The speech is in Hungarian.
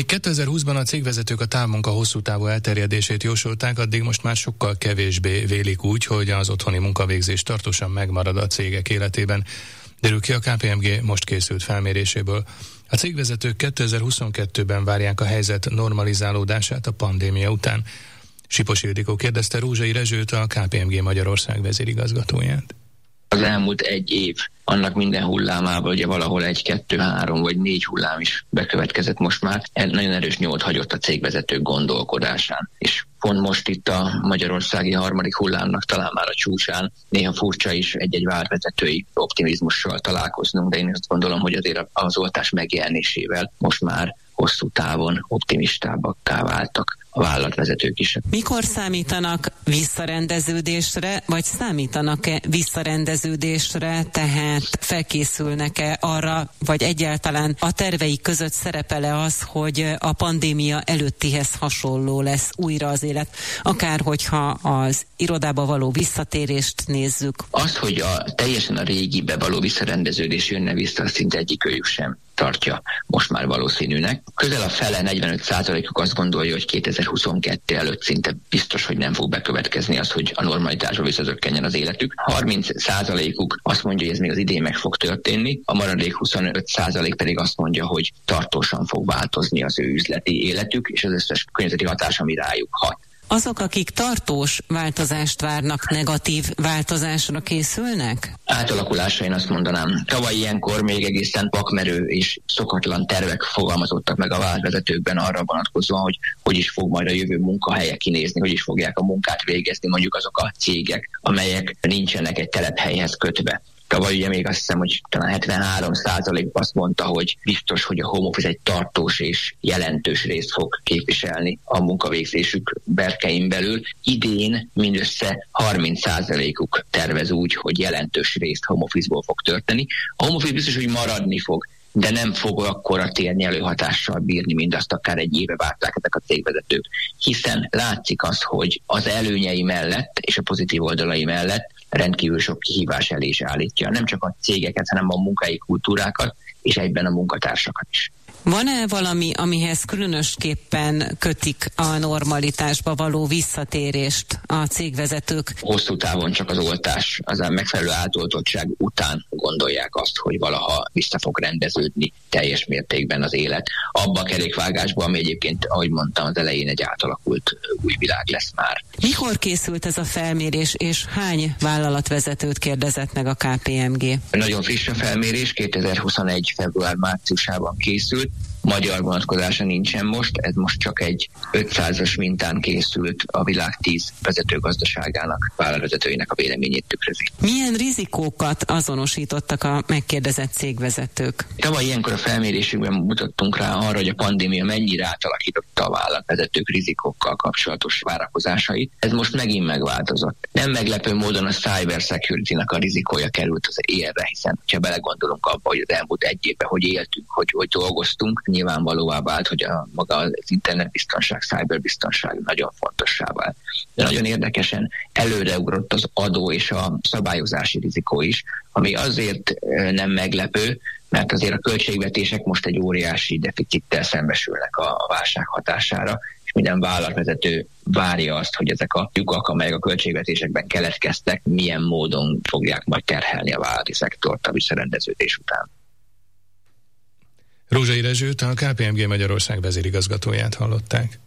Még 2020-ban a cégvezetők a távmunka hosszú távú elterjedését jósolták, addig most már sokkal kevésbé vélik úgy, hogy az otthoni munkavégzés tartósan megmarad a cégek életében. Derül ki a KPMG most készült felméréséből. A cégvezetők 2022-ben várják a helyzet normalizálódását a pandémia után. Sipos Ildikó kérdezte Rózsai Rezsőt, a KPMG Magyarország vezérigazgatóját az elmúlt egy év annak minden hullámával, ugye valahol egy, kettő, három vagy négy hullám is bekövetkezett most már, nagyon erős nyomot hagyott a cégvezetők gondolkodásán. És pont most itt a magyarországi harmadik hullámnak talán már a csúcsán néha furcsa is egy-egy várvezetői optimizmussal találkoznunk, de én azt gondolom, hogy azért az oltás megjelenésével most már hosszú távon optimistábbakká váltak a vállalatvezetők is. Mikor számítanak visszarendeződésre, vagy számítanak-e visszarendeződésre, tehát felkészülnek-e arra, vagy egyáltalán a terveik között szerepele az, hogy a pandémia előttihez hasonló lesz újra az élet, akár hogyha az irodába való visszatérést nézzük? Az, hogy a teljesen a régibe való visszarendeződés jönne vissza, szinte egyikőjük sem tartja most már valószínűnek. Közel a fele, 45 százalékuk azt gondolja, hogy 2022 előtt szinte biztos, hogy nem fog bekövetkezni az, hogy a normalitásba visszazökkenjen az életük. 30 százalékuk azt mondja, hogy ez még az idén meg fog történni, a maradék 25 százalék pedig azt mondja, hogy tartósan fog változni az ő üzleti életük, és az összes környezeti hatás, ami rájuk hat. Azok, akik tartós változást várnak, negatív változásra készülnek? Átalakulásra én azt mondanám. Tavaly ilyenkor még egészen pakmerő és szokatlan tervek fogalmazottak meg a váltvezetőkben arra vonatkozóan, hogy hogy is fog majd a jövő munkahelye kinézni, hogy is fogják a munkát végezni mondjuk azok a cégek, amelyek nincsenek egy telephelyhez kötve. Tavaly ugye még azt hiszem, hogy talán 73 százalék azt mondta, hogy biztos, hogy a home office egy tartós és jelentős részt fog képviselni a munkavégzésük berkein belül. Idén mindössze 30 százalékuk tervez úgy, hogy jelentős részt home office-ból fog történni. A home office biztos, hogy maradni fog, de nem fog akkora térni előhatással bírni, mint azt akár egy éve várták ezek a cégvezetők. Hiszen látszik az, hogy az előnyei mellett és a pozitív oldalai mellett rendkívül sok kihívás elé is állítja. Nem csak a cégeket, hanem a munkai kultúrákat, és egyben a munkatársakat is. Van-e valami, amihez különösképpen kötik a normalitásba való visszatérést a cégvezetők? Hosszú távon csak az oltás, az a megfelelő átoltottság után gondolják azt, hogy valaha vissza fog rendeződni teljes mértékben az élet. Abba a kerékvágásba, ami egyébként, ahogy mondtam, az elején egy átalakult új világ lesz már. Mikor készült ez a felmérés, és hány vállalatvezetőt kérdezett meg a KPMG? Nagyon friss a felmérés, 2021. február-márciusában készült it magyar vonatkozása nincsen most, ez most csak egy 500-as mintán készült a világ 10 vezetőgazdaságának, vállalatvezetőinek a véleményét tükrözi. Milyen rizikókat azonosítottak a megkérdezett cégvezetők? Tavaly ilyenkor a felmérésünkben mutattunk rá arra, hogy a pandémia mennyire átalakította a vállalatvezetők rizikókkal kapcsolatos várakozásait. Ez most megint megváltozott. Nem meglepő módon a cyber security-nak a rizikója került az érre, hiszen ha belegondolunk abba, hogy az elmúlt egy évben hogy éltünk, hogy, hogy dolgoztunk, nyilvánvalóvá vált, hogy a maga az internetbiztonság, cyberbiztonság nagyon fontossá vált. De nagyon érdekesen előreugrott az adó és a szabályozási rizikó is, ami azért nem meglepő, mert azért a költségvetések most egy óriási deficittel szembesülnek a válság hatására, és minden vállalatvezető várja azt, hogy ezek a lyukak, amelyek a költségvetésekben keletkeztek, milyen módon fogják majd terhelni a vállalati szektort a visszarendeződés után. Rózsai Rezsőt, a KPMG Magyarország vezérigazgatóját hallották.